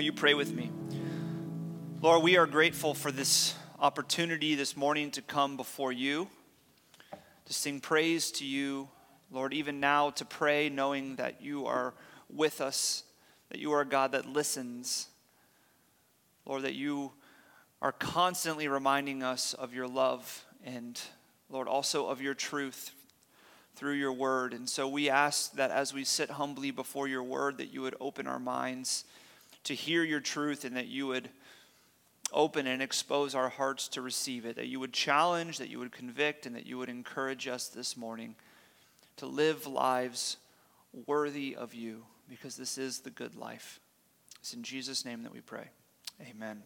Will you pray with me? Lord, we are grateful for this opportunity this morning to come before you, to sing praise to you. Lord, even now to pray knowing that you are with us, that you are a God that listens. Lord, that you are constantly reminding us of your love and, Lord, also of your truth through your word. And so we ask that as we sit humbly before your word, that you would open our minds to hear your truth and that you would open and expose our hearts to receive it, that you would challenge, that you would convict, and that you would encourage us this morning to live lives worthy of you because this is the good life. It's in Jesus' name that we pray. Amen.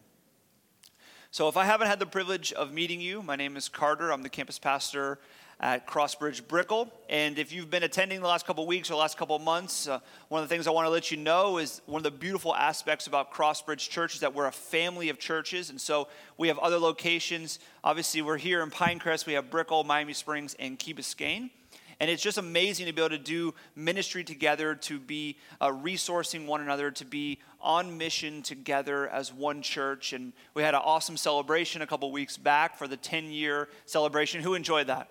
So, if I haven't had the privilege of meeting you, my name is Carter. I'm the campus pastor at Crossbridge Brickell. And if you've been attending the last couple weeks or last couple months, uh, one of the things I want to let you know is one of the beautiful aspects about Crossbridge Church is that we're a family of churches. And so we have other locations. Obviously, we're here in Pinecrest, we have Brickell, Miami Springs, and Key Biscayne. And it's just amazing to be able to do ministry together, to be uh, resourcing one another, to be on mission together as one church. And we had an awesome celebration a couple weeks back for the 10 year celebration. Who enjoyed that?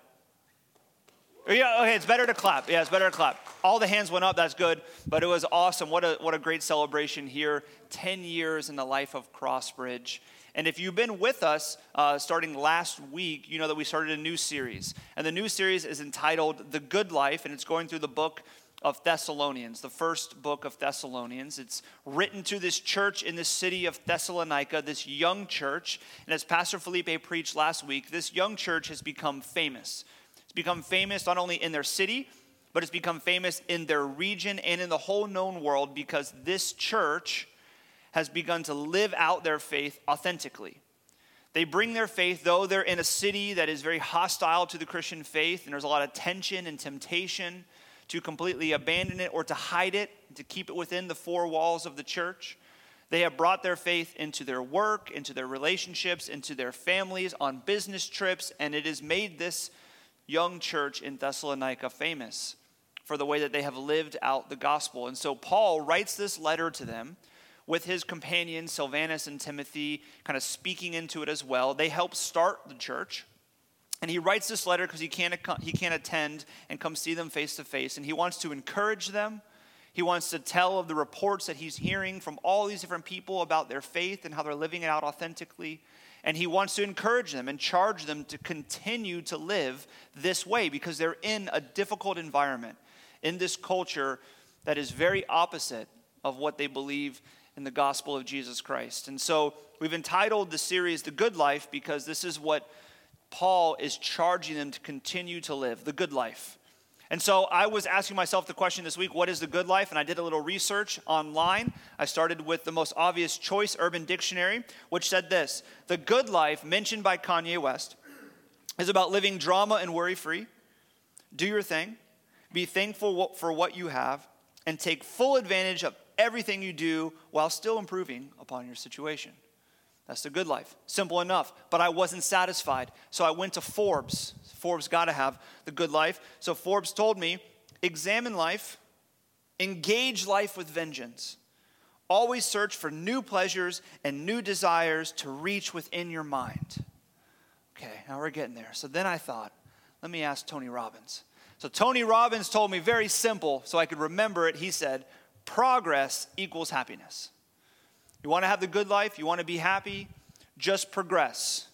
Yeah, okay, it's better to clap. Yeah, it's better to clap. All the hands went up, that's good, but it was awesome. What a, what a great celebration here. 10 years in the life of Crossbridge. And if you've been with us uh, starting last week, you know that we started a new series. And the new series is entitled The Good Life, and it's going through the book of Thessalonians, the first book of Thessalonians. It's written to this church in the city of Thessalonica, this young church. And as Pastor Felipe preached last week, this young church has become famous become famous not only in their city, but it's become famous in their region and in the whole known world because this church has begun to live out their faith authentically. They bring their faith, though they're in a city that is very hostile to the Christian faith, and there's a lot of tension and temptation to completely abandon it or to hide it, to keep it within the four walls of the church. They have brought their faith into their work, into their relationships, into their families, on business trips, and it has made this young church in Thessalonica famous for the way that they have lived out the gospel. And so Paul writes this letter to them with his companions, Silvanus and Timothy, kind of speaking into it as well. They help start the church. And he writes this letter because he can't, he can't attend and come see them face to face. And he wants to encourage them. He wants to tell of the reports that he's hearing from all these different people about their faith and how they're living it out authentically. And he wants to encourage them and charge them to continue to live this way because they're in a difficult environment, in this culture that is very opposite of what they believe in the gospel of Jesus Christ. And so we've entitled the series The Good Life because this is what Paul is charging them to continue to live the good life. And so I was asking myself the question this week what is the good life? And I did a little research online. I started with the most obvious choice, Urban Dictionary, which said this The good life, mentioned by Kanye West, is about living drama and worry free, do your thing, be thankful for what you have, and take full advantage of everything you do while still improving upon your situation. That's the good life. Simple enough. But I wasn't satisfied. So I went to Forbes. Forbes got to have the good life. So Forbes told me examine life, engage life with vengeance. Always search for new pleasures and new desires to reach within your mind. Okay, now we're getting there. So then I thought, let me ask Tony Robbins. So Tony Robbins told me very simple, so I could remember it. He said, progress equals happiness. You want to have the good life? You want to be happy? Just progress.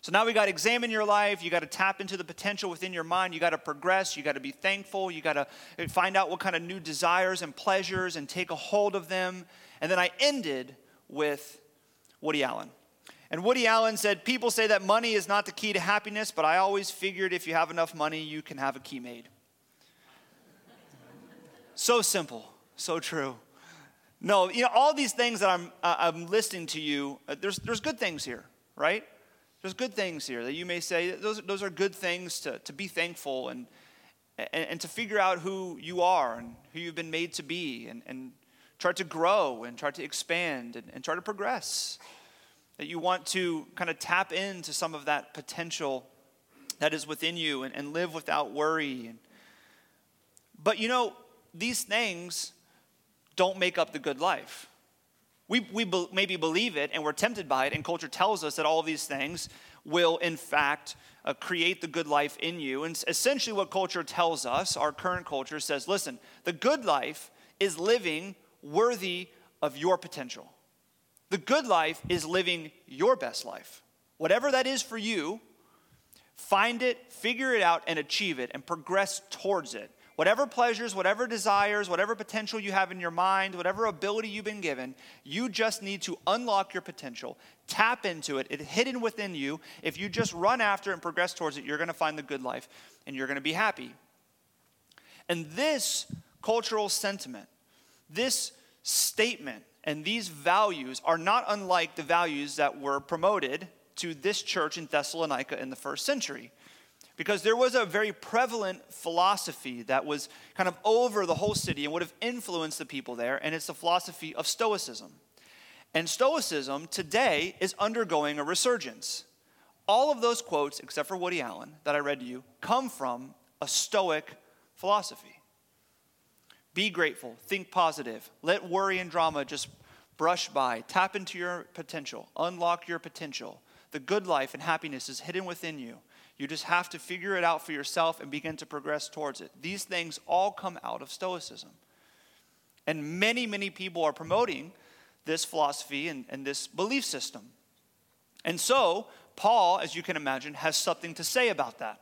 So now we got to examine your life. You got to tap into the potential within your mind. You got to progress. You got to be thankful. You got to uh, find out what kind of new desires and pleasures and take a hold of them. And then I ended with Woody Allen. And Woody Allen said, People say that money is not the key to happiness, but I always figured if you have enough money, you can have a key made. so simple, so true. No, you know, all these things that I'm, uh, I'm listing to you, uh, there's, there's good things here, right? There's good things here that you may say, those, those are good things to, to be thankful and, and, and to figure out who you are and who you've been made to be and, and try to grow and try to expand and, and try to progress. That you want to kind of tap into some of that potential that is within you and, and live without worry. And, but you know, these things don't make up the good life. We, we be, maybe believe it and we're tempted by it, and culture tells us that all these things will, in fact, uh, create the good life in you. And essentially, what culture tells us, our current culture says, listen, the good life is living worthy of your potential. The good life is living your best life. Whatever that is for you, find it, figure it out, and achieve it, and progress towards it. Whatever pleasures, whatever desires, whatever potential you have in your mind, whatever ability you've been given, you just need to unlock your potential, tap into it. It's hidden within you. If you just run after and progress towards it, you're going to find the good life and you're going to be happy. And this cultural sentiment, this statement, and these values are not unlike the values that were promoted to this church in Thessalonica in the first century because there was a very prevalent philosophy that was kind of over the whole city and would have influenced the people there, and it's the philosophy of Stoicism. And Stoicism today is undergoing a resurgence. All of those quotes, except for Woody Allen that I read to you, come from a Stoic philosophy. Be grateful, think positive, let worry and drama just brush by, tap into your potential, unlock your potential. The good life and happiness is hidden within you. You just have to figure it out for yourself and begin to progress towards it. These things all come out of Stoicism. And many, many people are promoting this philosophy and, and this belief system. And so, Paul, as you can imagine, has something to say about that.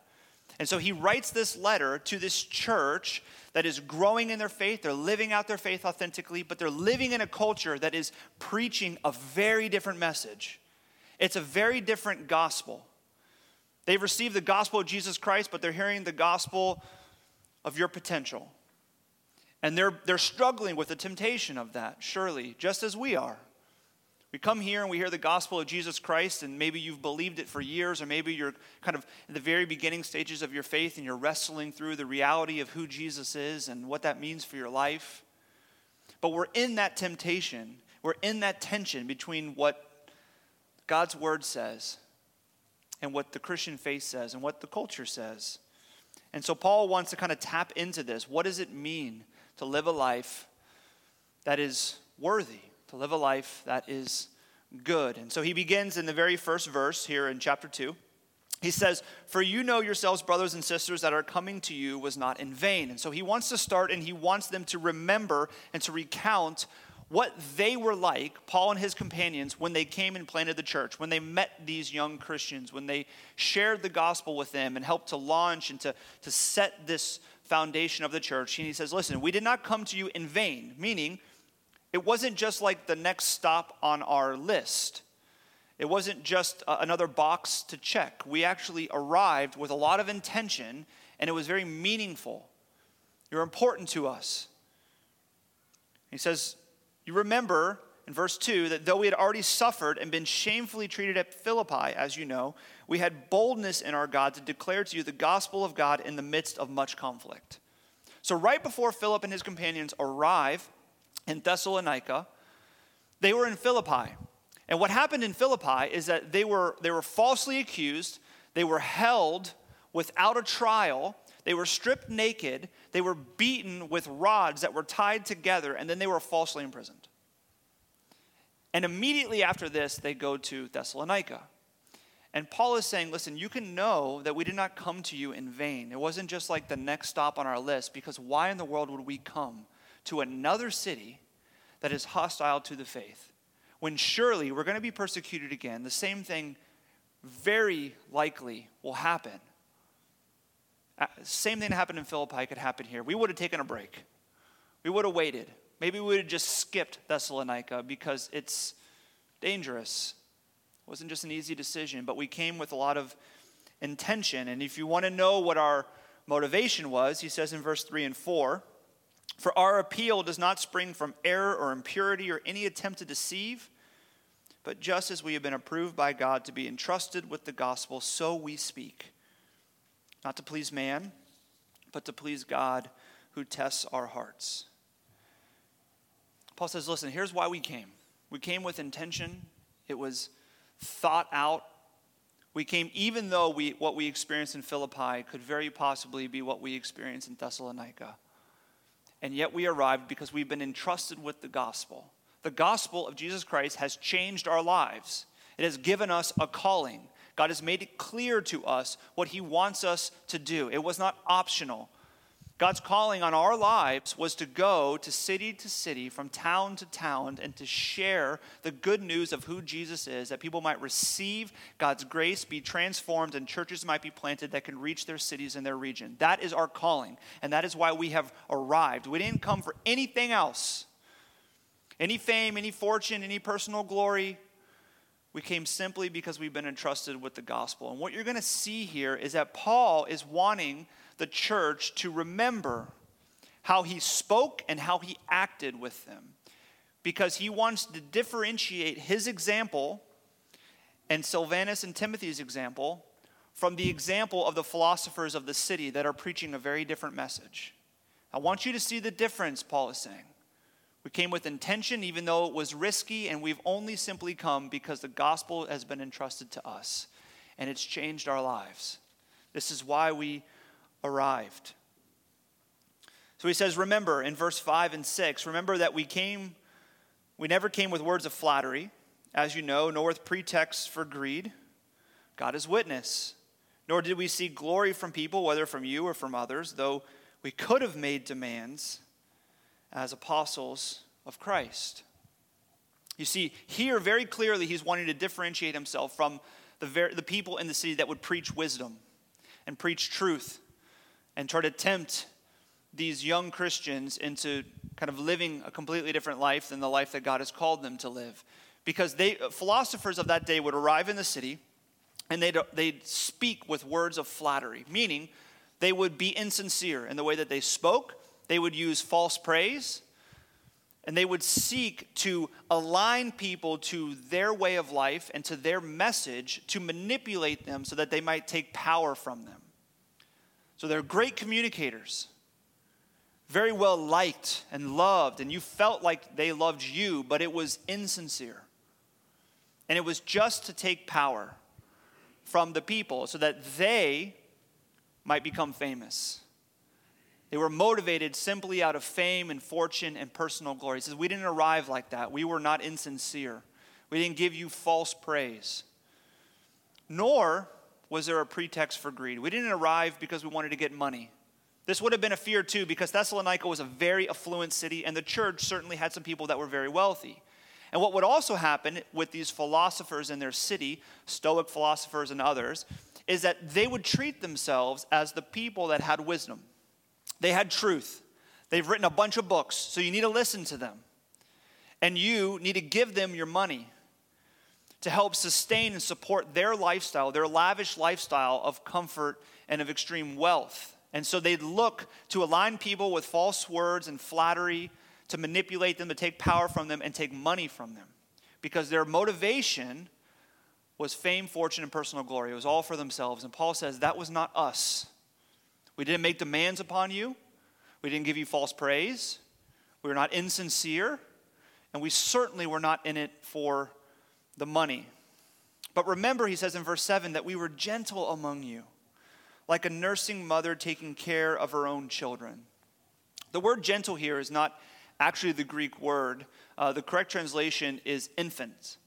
And so he writes this letter to this church that is growing in their faith. They're living out their faith authentically, but they're living in a culture that is preaching a very different message. It's a very different gospel. They've received the gospel of Jesus Christ, but they're hearing the gospel of your potential. And they're, they're struggling with the temptation of that, surely, just as we are. We come here and we hear the gospel of Jesus Christ, and maybe you've believed it for years, or maybe you're kind of in the very beginning stages of your faith and you're wrestling through the reality of who Jesus is and what that means for your life. But we're in that temptation, we're in that tension between what God's word says and what the Christian faith says and what the culture says. And so Paul wants to kind of tap into this. What does it mean to live a life that is worthy, to live a life that is good? And so he begins in the very first verse here in chapter 2. He says, For you know yourselves, brothers and sisters, that our coming to you was not in vain. And so he wants to start and he wants them to remember and to recount what they were like, Paul and his companions, when they came and planted the church, when they met these young Christians, when they shared the gospel with them and helped to launch and to, to set this foundation of the church. And he says, Listen, we did not come to you in vain, meaning it wasn't just like the next stop on our list. It wasn't just uh, another box to check. We actually arrived with a lot of intention, and it was very meaningful. You're important to us. He says, you remember in verse 2 that though we had already suffered and been shamefully treated at Philippi, as you know, we had boldness in our God to declare to you the gospel of God in the midst of much conflict. So, right before Philip and his companions arrive in Thessalonica, they were in Philippi. And what happened in Philippi is that they were, they were falsely accused, they were held without a trial, they were stripped naked, they were beaten with rods that were tied together, and then they were falsely imprisoned. And immediately after this, they go to Thessalonica. And Paul is saying, listen, you can know that we did not come to you in vain. It wasn't just like the next stop on our list, because why in the world would we come to another city that is hostile to the faith when surely we're going to be persecuted again? The same thing very likely will happen. Uh, same thing happened in Philippi could happen here. We would have taken a break. We would have waited. Maybe we would have just skipped Thessalonica because it's dangerous. It wasn't just an easy decision, but we came with a lot of intention. And if you want to know what our motivation was, he says in verse 3 and 4 For our appeal does not spring from error or impurity or any attempt to deceive, but just as we have been approved by God to be entrusted with the gospel, so we speak not to please man, but to please God who tests our hearts. Paul says, Listen, here's why we came. We came with intention, it was thought out. We came even though we, what we experienced in Philippi could very possibly be what we experienced in Thessalonica. And yet we arrived because we've been entrusted with the gospel. The gospel of Jesus Christ has changed our lives, it has given us a calling. God has made it clear to us what He wants us to do. It was not optional. God's calling on our lives was to go to city to city, from town to town, and to share the good news of who Jesus is, that people might receive God's grace, be transformed, and churches might be planted that can reach their cities and their region. That is our calling, and that is why we have arrived. We didn't come for anything else any fame, any fortune, any personal glory. We came simply because we've been entrusted with the gospel. And what you're going to see here is that Paul is wanting the church to remember how he spoke and how he acted with them because he wants to differentiate his example and Silvanus and Timothy's example from the example of the philosophers of the city that are preaching a very different message. I want you to see the difference, Paul is saying. We came with intention, even though it was risky, and we've only simply come because the gospel has been entrusted to us and it's changed our lives. This is why we arrived. So he says, Remember in verse 5 and 6, remember that we came, we never came with words of flattery, as you know, nor with pretexts for greed. God is witness. Nor did we seek glory from people, whether from you or from others, though we could have made demands as apostles of Christ. You see, here very clearly he's wanting to differentiate himself from the, ver- the people in the city that would preach wisdom and preach truth and try to tempt these young Christians into kind of living a completely different life than the life that God has called them to live. Because they, uh, philosophers of that day would arrive in the city and they'd, they'd speak with words of flattery, meaning they would be insincere in the way that they spoke, they would use false praise, and they would seek to align people to their way of life and to their message to manipulate them so that they might take power from them. So they're great communicators, very well liked and loved, and you felt like they loved you, but it was insincere. And it was just to take power from the people so that they might become famous. They were motivated simply out of fame and fortune and personal glory. He says, We didn't arrive like that. We were not insincere. We didn't give you false praise. Nor was there a pretext for greed. We didn't arrive because we wanted to get money. This would have been a fear too, because Thessalonica was a very affluent city, and the church certainly had some people that were very wealthy. And what would also happen with these philosophers in their city, Stoic philosophers and others, is that they would treat themselves as the people that had wisdom. They had truth. They've written a bunch of books, so you need to listen to them. And you need to give them your money to help sustain and support their lifestyle, their lavish lifestyle of comfort and of extreme wealth. And so they'd look to align people with false words and flattery, to manipulate them, to take power from them, and take money from them. Because their motivation was fame, fortune, and personal glory. It was all for themselves. And Paul says that was not us. We didn't make demands upon you, we didn't give you false praise, we were not insincere, and we certainly were not in it for the money. But remember, he says in verse 7, that we were gentle among you, like a nursing mother taking care of her own children. The word gentle here is not actually the Greek word. Uh, the correct translation is infant.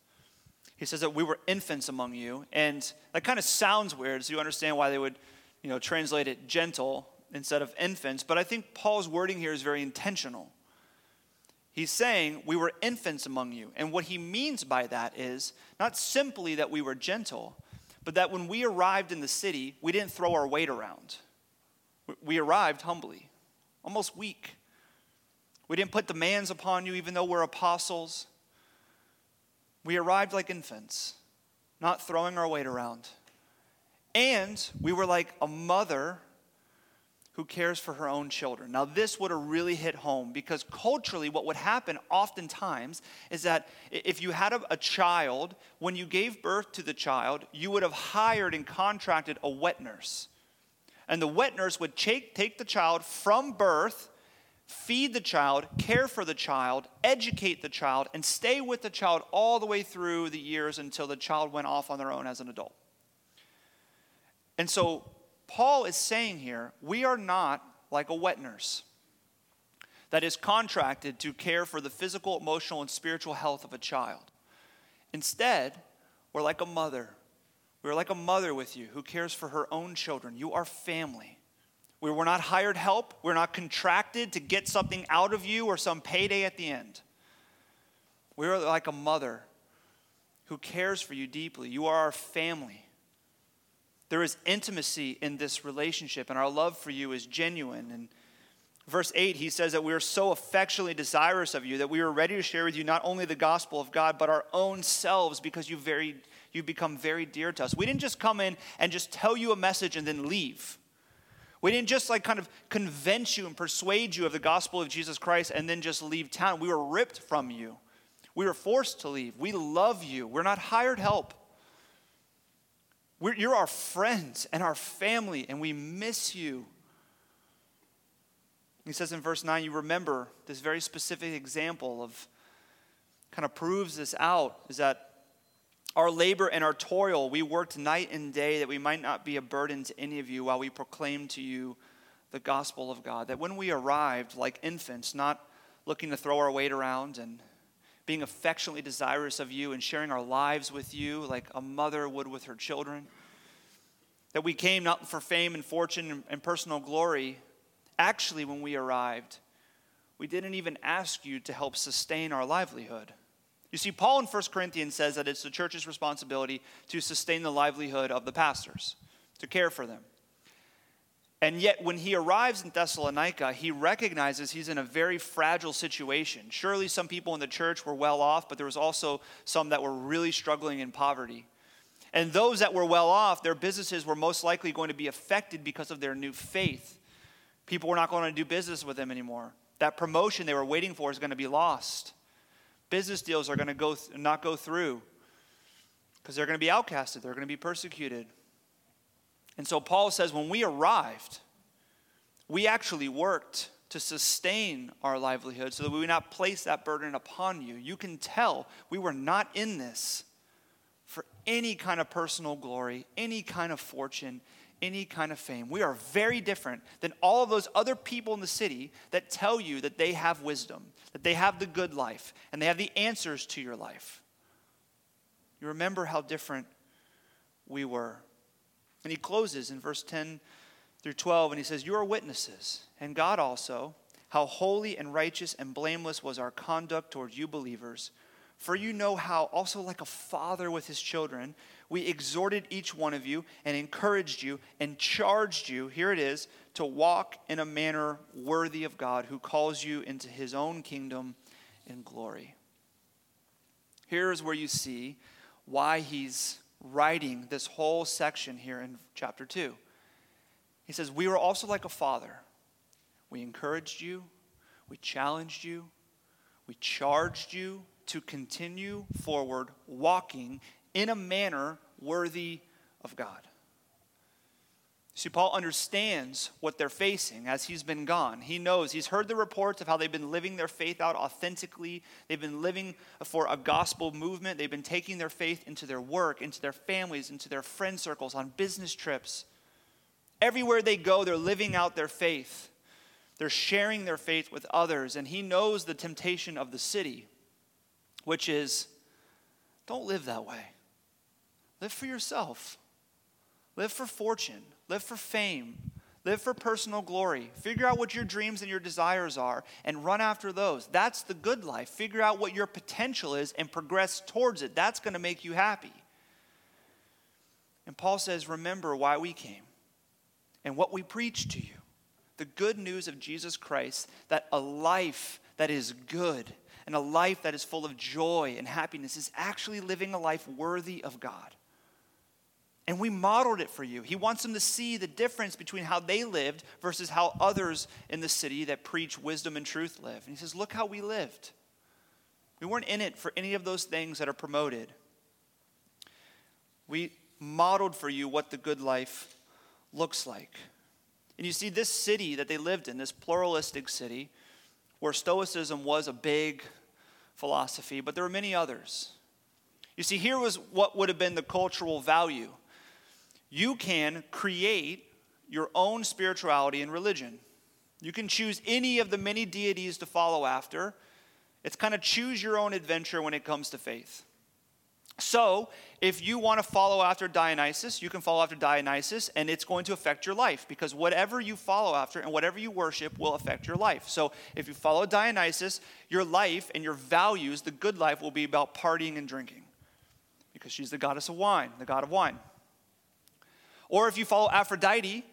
He says that we were infants among you, and that kind of sounds weird, so you understand why they would you know, translate it gentle instead of infants. But I think Paul's wording here is very intentional. He's saying, We were infants among you. And what he means by that is not simply that we were gentle, but that when we arrived in the city, we didn't throw our weight around. We arrived humbly, almost weak. We didn't put demands upon you, even though we're apostles. We arrived like infants, not throwing our weight around. And we were like a mother who cares for her own children. Now, this would have really hit home because culturally, what would happen oftentimes is that if you had a, a, child, when you gave birth to the child, you would have hired and contracted a wet nurse. And the wet nurse would take, take the child from birth, feed the child, care for the child, educate the child, and stay with the child all the way through the years until the child went off on their own as an adult. And so Paul is saying here, we are not like a wet nurse. that is contracted to care for the physical, emotional, and spiritual health of a child. Instead, we're like a mother. We're like a mother with you who cares for her own children. You are family. We were not hired help. We're not contracted to get something out of you or some payday at the end. We're like a mother who cares for you deeply. You are our family. There is intimacy in this relationship, and our love for you is genuine. And verse 8, he says that we are so affectionately desirous of you that we are ready to share with you not only the gospel of God, but our own selves because you very you become very dear to us. We didn't just come in and just tell you a message and then leave. We didn't just like kind of convince you and persuade you of the gospel of Jesus Christ and then just leave town. We were ripped from you. We were forced to leave. We love you. We're not hired help. We're, you're our friends and our family, and we miss you. He says in verse 9, you remember this very specific example of kind of proves this out is that our labor and our toil, we worked night and day that we might not be a burden to any of you while we proclaim to you the gospel of God. That when we arrived, like infants, not looking to throw our weight around and being affectionately desirous of you and sharing our lives with you like a mother would with her children. That we came not for fame and fortune and, personal glory. Actually, when we arrived, we didn't even ask you to help sustain our livelihood. You see, Paul in 1 Corinthians says that it's the church's responsibility to sustain the livelihood of the pastors, to care for them. And yet, when he arrives in Thessalonica, he recognizes he's in a very fragile situation. Surely some people in the church were well off, but there was also some that were really struggling in poverty. And those that were well off, their businesses were most likely going to be affected because of their new faith. People were not going to do business with them anymore. That promotion they were waiting for is going to be lost. Business deals are going to go th- not go through because they're going to be outcasted, they're going to be persecuted. And so Paul says when we arrived, we actually worked to sustain our livelihood so that we would not place that burden upon you. You can tell we were not in this for any kind of personal glory, any kind of fortune, any kind of fame. We are very different than all of those other people in the city that tell you that they have wisdom, that they have the good life, and they have the answers to your life. You remember how different we were. And he closes in verse 10 through 12, and he says, You are witnesses, and God also, how holy and righteous and blameless was our conduct towards you believers. For you know how, also like a father with his children, we exhorted each one of you and encouraged you and charged you, here it is, to walk in a manner worthy of God who calls you into his own kingdom and glory. Here's where you see why he's writing this whole section here in chapter 2. He says, We were also like a father. We encouraged you, we challenged you, we charged you to continue forward, walking in a manner worthy of God. See, Paul understands what they're facing as he's been gone. He knows, he's heard the reports of how they've been living their faith out authentically. They've been living for a gospel movement. They've been taking their faith into their work, into their families, into their friend circles, on business trips. Everywhere they go, they're living out their faith. They're sharing their faith with others. And he knows the temptation of the city, which is don't live that way. Live for yourself. Live for fortune. Live for fame. Live for personal glory. Figure out what your dreams and your desires are and run after those. That's the good life. Figure out what your potential is and progress towards it. That's going to make you happy. And Paul says, Remember why we came and what we preached to you the good news of Jesus Christ that a life that is good and a life that is full of joy and happiness is actually living a life worthy of God. And we modeled it for you. He wants them to see the difference between how they lived versus how others in the city that preach wisdom and truth live. And he says, Look how we lived. We weren't in it for any of those things that are promoted. We modeled for you what the good life looks like. And you see, this city that they lived in, this pluralistic city, where Stoicism was a big philosophy, but there were many others. You see, here was what would have been the cultural value you can create your own spirituality and religion. You can choose any of the many deities to follow after. It's kind of choose your own adventure when it comes to faith. So, if you want to follow after Dionysus, you can follow after Dionysus, and it's going to affect your life because whatever you follow after and whatever you worship will affect your life. So, if you follow Dionysus, your life and your values, the good life, will be about partying and drinking because she's the goddess of wine, the god of wine. Or if you follow Aphrodite,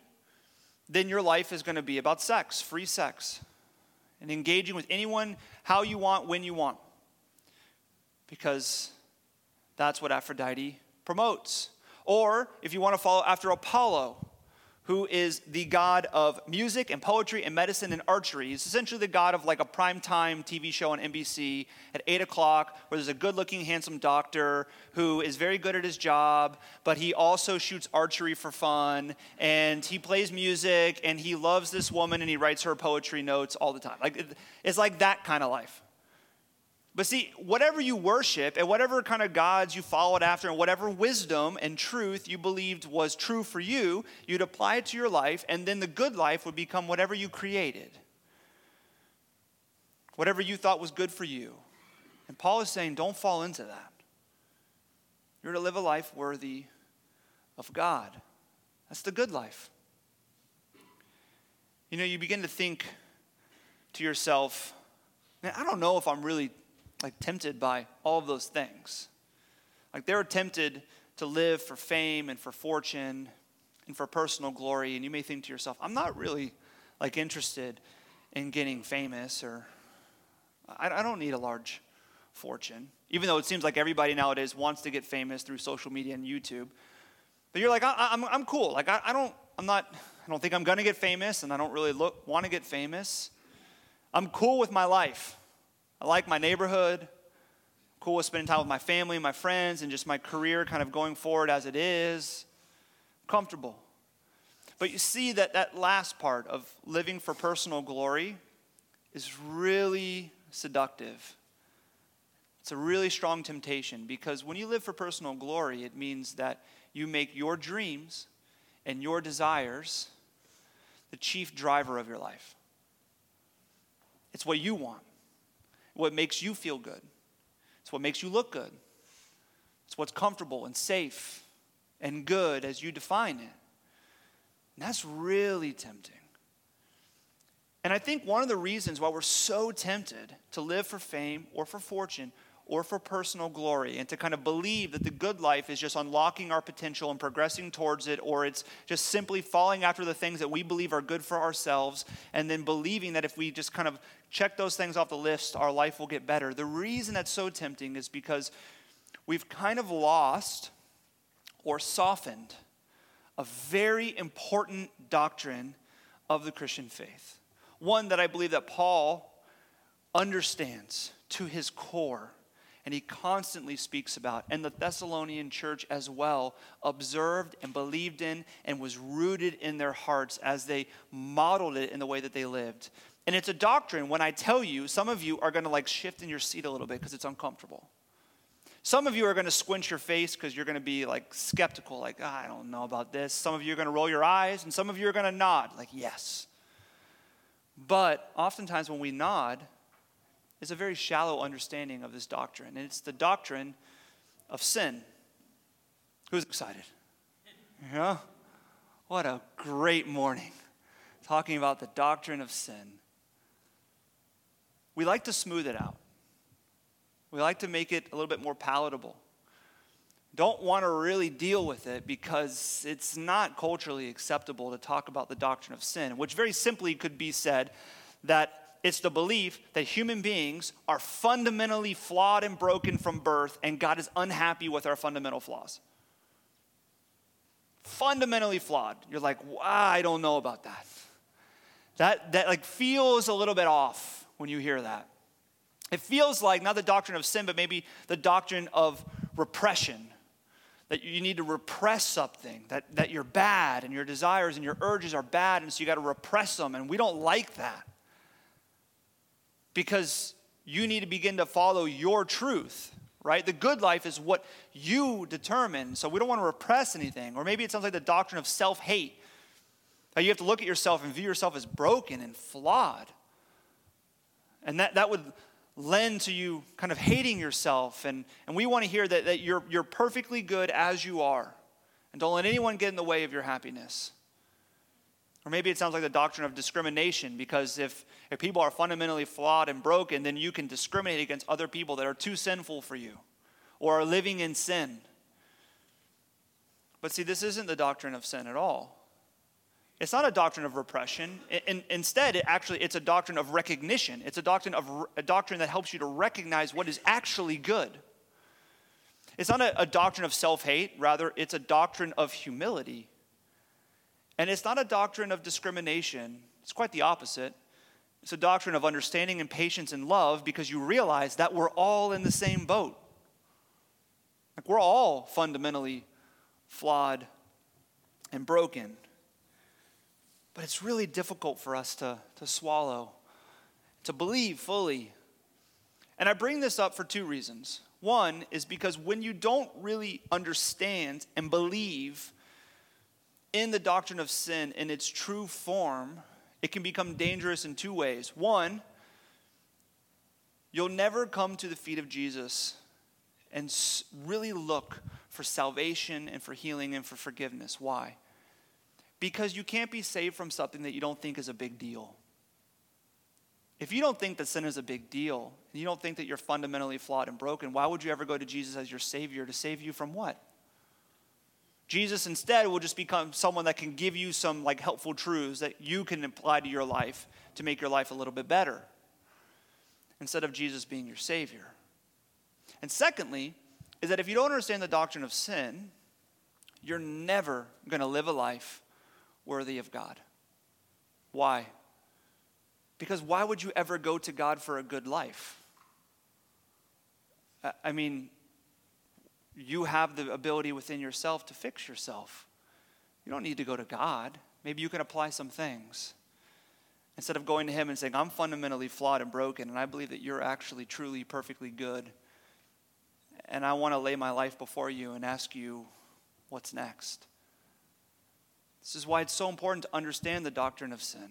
then your life is going to be about sex, free sex, and engaging with anyone how you want, when you want. Because that's what Aphrodite promotes. Or if you want to follow after Apollo, who is the god of music and poetry and medicine and archery. He's essentially the god of like a primetime TV show on NBC at 8 o'clock, where there's a good looking, handsome doctor who is very good at his job, but he also shoots archery for fun, and he plays music, and he loves this woman, and he writes her poetry notes all the time. Like, it's like that kind of life. But see, whatever you worship and whatever kind of gods you followed after and whatever wisdom and truth you believed was true for you, you'd apply it to your life, and then the good life would become whatever you created. Whatever you thought was good for you. And Paul is saying, don't fall into that. You're to live a life worthy of God. That's the good life. You know, you begin to think to yourself, man, I don't know if I'm really like tempted by all of those things. Like they're tempted to live for fame and for fortune and for personal glory. And you may think to yourself, I'm not really like interested in getting famous or I, I don't need a large fortune. Even though it seems like everybody nowadays wants to get famous through social media and YouTube. But you're like, I, am I'm, I'm cool. Like I, I don't, I'm not, I don't think I'm gonna get famous and I don't really look, wanna get famous. I'm cool with my life. I like my neighborhood. cool with spending time with my family, my friends, and just my career kind of going forward as it is. comfortable. But you see that that last part of living for personal glory is really seductive. It's a really strong temptation because when you live for personal glory, it means that you make your dreams and your desires the chief driver of your life. It's what you want what makes you feel good. It's what makes you look good. It's what's comfortable and safe and good as you define it. And that's really tempting. And I think one of the reasons why we're so tempted to live for fame or for fortune or for personal glory and to kind of believe that the good life is just unlocking our potential and progressing towards it or it's just simply falling after the things that we believe are good for ourselves and then believing that if we just kind of check those things off the list our life will get better. The reason that's so tempting is because we've kind of lost or softened a very important doctrine of the christian faith one that i believe that paul understands to his core and he constantly speaks about. And the Thessalonian church as well observed and believed in and was rooted in their hearts as they modeled it in the way that they lived. And it's a doctrine when I tell you, some of you are going to like shift in your seat a little bit because it's uncomfortable. Some of you are going to squint your face because you're going to be like skeptical, like, oh, I don't know about this. Some of you are going to roll your eyes, and some of you are going to nod, like, yes. But oftentimes when we nod, is a very shallow understanding of this doctrine, and it's the doctrine of sin. Who's excited? Yeah? What a great morning talking about the doctrine of sin. We like to smooth it out, we like to make it a little bit more palatable. Don't want to really deal with it because it's not culturally acceptable to talk about the doctrine of sin, which very simply could be said that it's the belief that human beings are fundamentally flawed and broken from birth, and God is unhappy with our fundamental flaws. Fundamentally flawed. You're like, wow, I don't know about that. That, that like feels a little bit off when you hear that. It feels like not the doctrine of sin, but maybe the doctrine of repression. That you need to repress something, that, that you're bad and your desires and your urges are bad, and so you got to repress them. And we don't like that because you need to begin to follow your truth, right? The good life is what you determine. So we don't want to repress anything. Or maybe it sounds like the doctrine of self hate. That you have to look at yourself and view yourself as broken and flawed. And that, that would lend to you kind of hating yourself. And, and we want to hear that, that you're, you're perfectly good as you are. And don't let anyone get in the way of your happiness. Or maybe it sounds like the doctrine of discrimination, because if, if people are fundamentally flawed and broken, then you can discriminate against other people that are too sinful for you or are living in sin. But see, this isn't the doctrine of sin at all. It's not a doctrine of repression. In, instead, it actually it's a doctrine of recognition. It's a doctrine of a doctrine that helps you to recognize what is actually good. It's not a, a doctrine of self-hate, rather it's a doctrine of humility. And it's not a doctrine of discrimination. It's quite the opposite. It's a doctrine of understanding and patience and love because you realize that we're all in the same boat. Like we're all fundamentally flawed and broken. But it's really difficult for us to, to swallow, to believe fully. And I bring this up for two reasons. One is because when you don't really understand and believe in the doctrine of sin in its true form, it can become dangerous in two ways. One, you'll never come to the feet of Jesus and really look for salvation and for healing and for forgiveness. Why? Because you can't be saved from something that you don't think is a big deal. If you don't think that sin is a big deal, and you don't think that you're fundamentally flawed and broken, why would you ever go to Jesus as your Savior to save you from what? Jesus instead will just become someone that can give you some like helpful truths that you can apply to your life to make your life a little bit better instead of Jesus being your savior. And secondly, is that if you don't understand the doctrine of sin, you're never going to live a life worthy of God. Why? Because why would you ever go to God for a good life? I mean, you have the ability within yourself to fix yourself. You don't need to go to God. Maybe you can apply some things. Instead of going to Him and saying, I'm fundamentally flawed and broken, and I believe that you're actually truly perfectly good. And I want to lay my life before you and ask you, what's next? This is why it's so important to understand the doctrine of sin.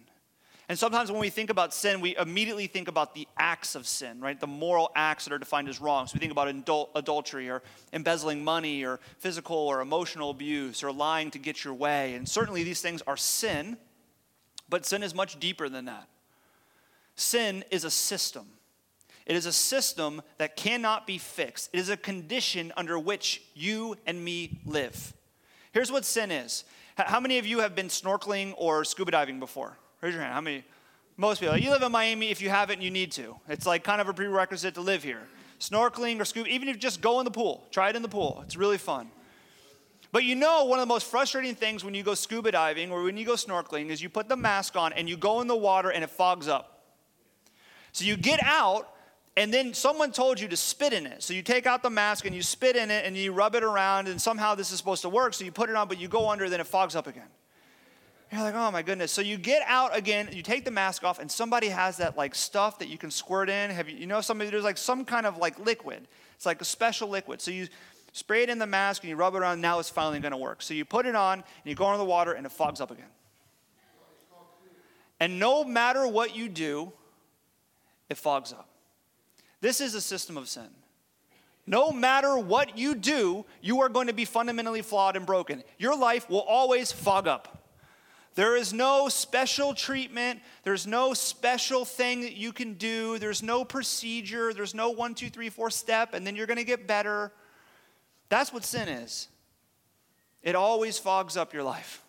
And sometimes when we think about sin, we immediately think about the acts of sin, right? The moral acts that are defined as wrong. So we think about adul- adultery or embezzling money or physical or emotional abuse or lying to get your way. And certainly these things are sin, but sin is much deeper than that. Sin is a system. It is a system that cannot be fixed. It is a condition under which you and me live. Here's what sin is. How many of you have been snorkeling or scuba diving before? Raise your hand. How many? Most people. You live in Miami. If you haven't, you need to. It's like kind of a prerequisite to live here. Snorkeling or scuba, even if you just go in the pool, try it in the pool. It's really fun. But you know, one of the most frustrating things when you go scuba diving or when you go snorkeling is you put the mask on and you go in the water and it fogs up. So you get out and then someone told you to spit in it. So you take out the mask and you spit in it and you rub it around and somehow this is supposed to work. So you put it on, but you go under, then it fogs up again. You're like, oh my goodness. So you get out again, you take the mask off, and somebody has that like stuff that you can squirt in. Have you, you know somebody, there's like some kind of like liquid. It's like a special liquid. So you spray it in the mask and you rub it around, now it's finally gonna work. So you put it on and you go into the water and it fogs up again. And no matter what you do, it fogs up. This is a system of sin. No matter what you do, you are going to be fundamentally flawed and broken. Your life will always fog up. There is no special treatment. There's no special thing that you can do. There's no procedure. There's no one, two, three, four step, and then you're going to get better. That's what sin is. It always fogs up your life.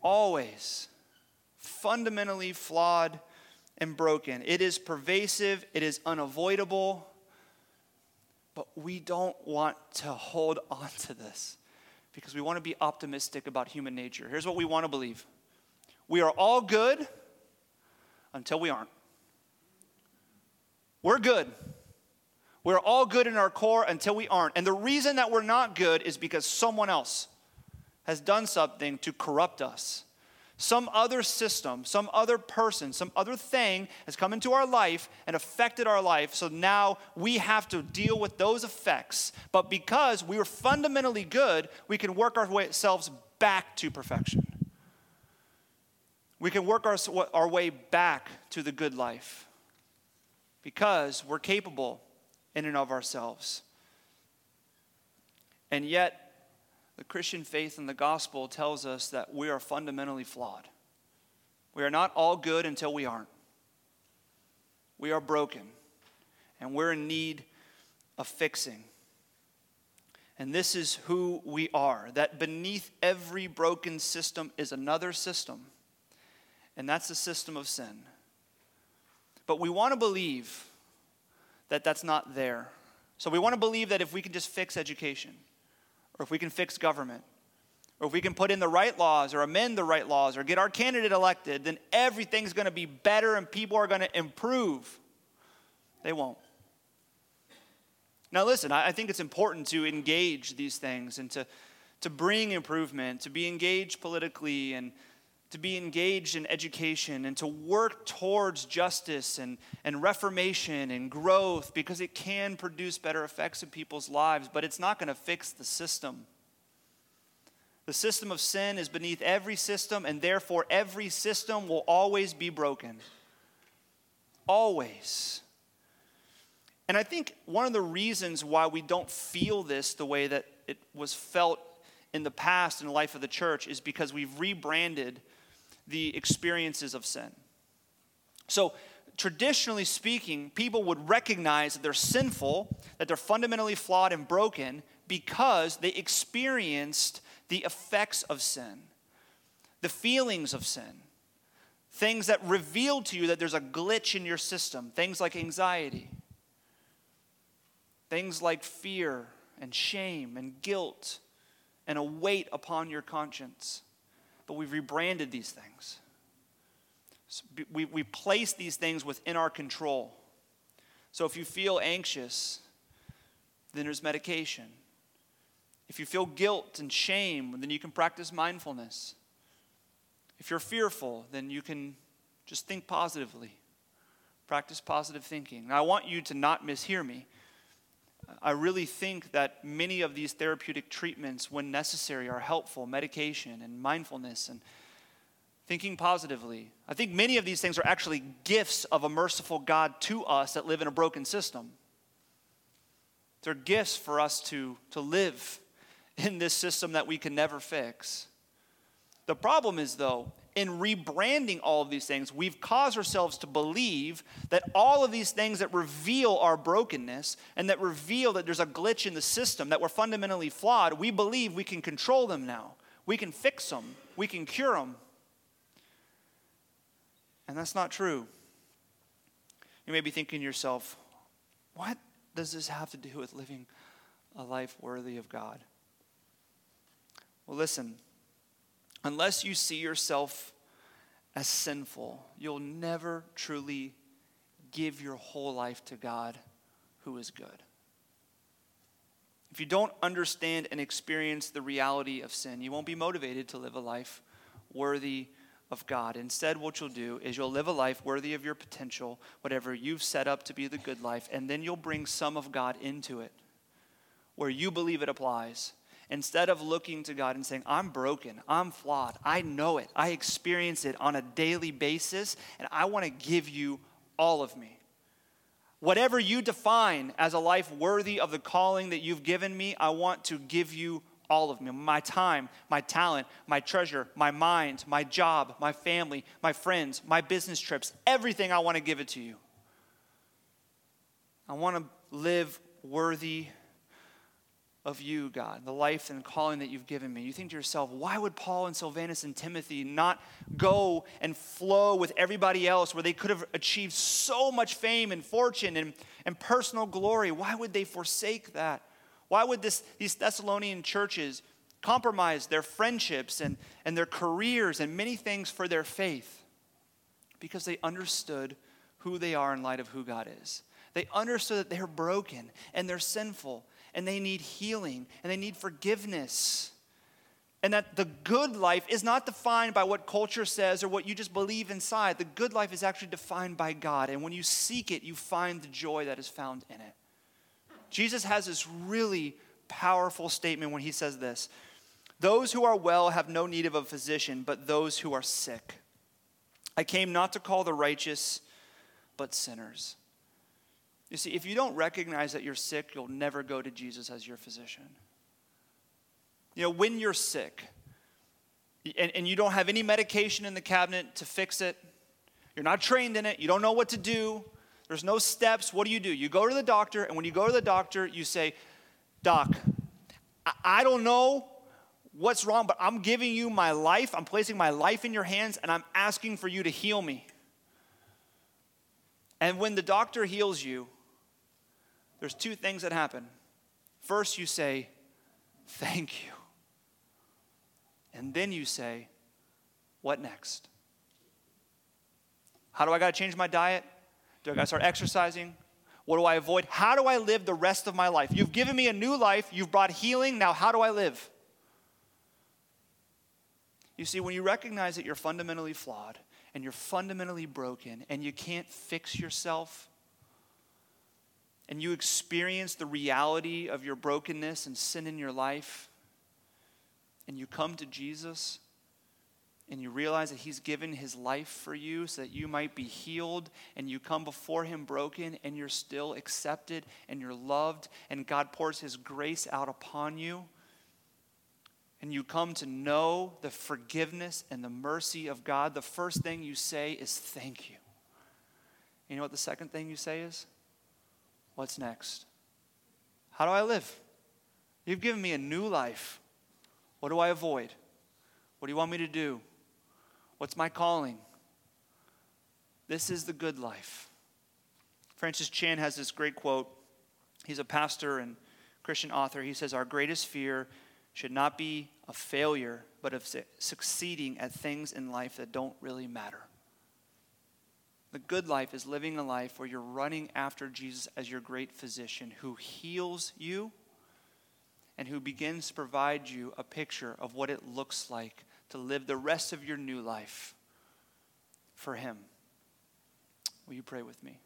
Always. Fundamentally flawed and broken. It is pervasive, it is unavoidable, but we don't want to hold on to this because we want to be optimistic about human nature. Here's what we want to believe we are all good until we aren't. We're good. We're all good in our core until we aren't. And the reason that we're not good is because someone else has done something to corrupt us. Some other system, some other person, some other thing has come into our life and affected our life. So now we have to deal with those effects. But because we were fundamentally good, we can work ourselves back to perfection. we can work our, our way back to the good life because we're capable in and of ourselves. And yet, the Christian faith and the gospel tells us that we are fundamentally flawed. We are not all good until we aren't. We are broken, and we're in need of fixing. And this is who we are that beneath every broken system is another system, and that's the system of sin. But we want to believe that that's not there. So we want to believe that if we can just fix education, or if we can fix government, or if we can put in the right laws or amend the right laws or get our candidate elected, then everything's going to be better and people are going to improve. They won't. Now, listen, I think it's important to engage these things and to, to bring improvement, to be engaged politically and to be engaged in education and to work towards justice and, and reformation and growth because it can produce better effects in people's lives, but it's not going to fix the system. The system of sin is beneath every system, and therefore every system will always be broken. Always. And I think one of the reasons why we don't feel this the way that it was felt in the past in the life of the church is because we've rebranded the experiences of sin. So, traditionally speaking, people would recognize that they're sinful, that they're fundamentally flawed and broken because they experienced the effects of sin, the feelings of sin, things that reveal to you that there's a glitch in your system, things like anxiety, things like fear and shame and guilt and a weight upon your conscience but we've rebranded these things. So we, we place these things within our control. So if you feel anxious, then there's medication. If you feel guilt and shame, then you can practice mindfulness. If you're fearful, then you can just think positively. Practice positive thinking. Now, I want you to not mishear me. I really think that many of these therapeutic treatments, when necessary, are helpful medication and mindfulness and thinking positively. I think many of these things are actually gifts of a merciful God to us that live in a broken system. They're gifts for us to, to live in this system that we can never fix. The problem is, though, in rebranding all of these things, we've caused ourselves to believe that all of these things that reveal our brokenness and that reveal that there's a glitch in the system, that we're fundamentally flawed, we believe we can control them now. We can fix them, we can cure them. And that's not true. You may be thinking to yourself, what does this have to do with living a life worthy of God? Well, listen, unless you see yourself as sinful, you'll never truly give your whole life to God who is good. If you don't understand and experience the reality of sin, you won't be motivated to live a life worthy of God. Instead, what you'll do is you'll live a life worthy of your potential, whatever you've set up to be the good life, and then you'll bring some of God into it where you believe it applies Instead of looking to God and saying, I'm broken, I'm flawed, I know it, I experience it on a daily basis, and I want to give you all of me. Whatever you define as a life worthy of the calling that you've given me, I want to give you all of me my time, my talent, my treasure, my mind, my job, my family, my friends, my business trips, everything I want to give it to you. I want to live worthy of you, God, the life and calling that you've given me. You think to yourself, why would Paul and Silvanus and Timothy not go and flow with everybody else where they could have achieved so much fame and fortune and, and personal glory? Why would they forsake that? Why would this, these Thessalonian churches compromise their friendships and, and their careers and many things for their faith? Because they understood who they are in light of who God is. They understood that they're broken and they're sinful and they need healing and they need forgiveness. And that the good life is not defined by what culture says or what you just believe inside. The good life is actually defined by God. And when you seek it, you find the joy that is found in it. Jesus has this really powerful statement when he says this Those who are well have no need of a physician, but those who are sick. I came not to call the righteous, but sinners. You see, if you don't recognize that you're sick, you'll never go to Jesus as your physician. You know, when you're sick and, and you don't have any medication in the cabinet to fix it, you're not trained in it, you don't know what to do, there's no steps, what do you do? You go to the doctor, and when you go to the doctor, you say, Doc, I, I don't know what's wrong, but I'm giving you my life. I'm placing my life in your hands, and I'm asking for you to heal me. And when the doctor heals you, there's two things that happen. First, you say, Thank you. And then you say, What next? How do I got to change my diet? Do I got to start exercising? What do I avoid? How do I live the rest of my life? You've given me a new life. You've brought healing. Now, how do I live? You see, when you recognize that you're fundamentally flawed and you're fundamentally broken and you can't fix yourself, and you experience the reality of your brokenness and sin in your life, and you come to Jesus and you realize that He's given His life for you so that you might be healed, and you come before Him broken, and you're still accepted and you're loved, and God pours His grace out upon you, and you come to know the forgiveness and the mercy of God, the first thing you say is thank you. You know what the second thing you say is? What's next? How do I live? You've given me a new life. What do I avoid? What do you want me to do? What's my calling? This is the good life. Francis Chan has this great quote. He's a pastor and Christian author. He says, Our greatest fear should not be a failure, but of succeeding at things in life that don't really matter. The good life is living a life where you're running after Jesus as your great physician who heals you and who begins to provide you a picture of what it looks like to live the rest of your new life for Him. Will you pray with me?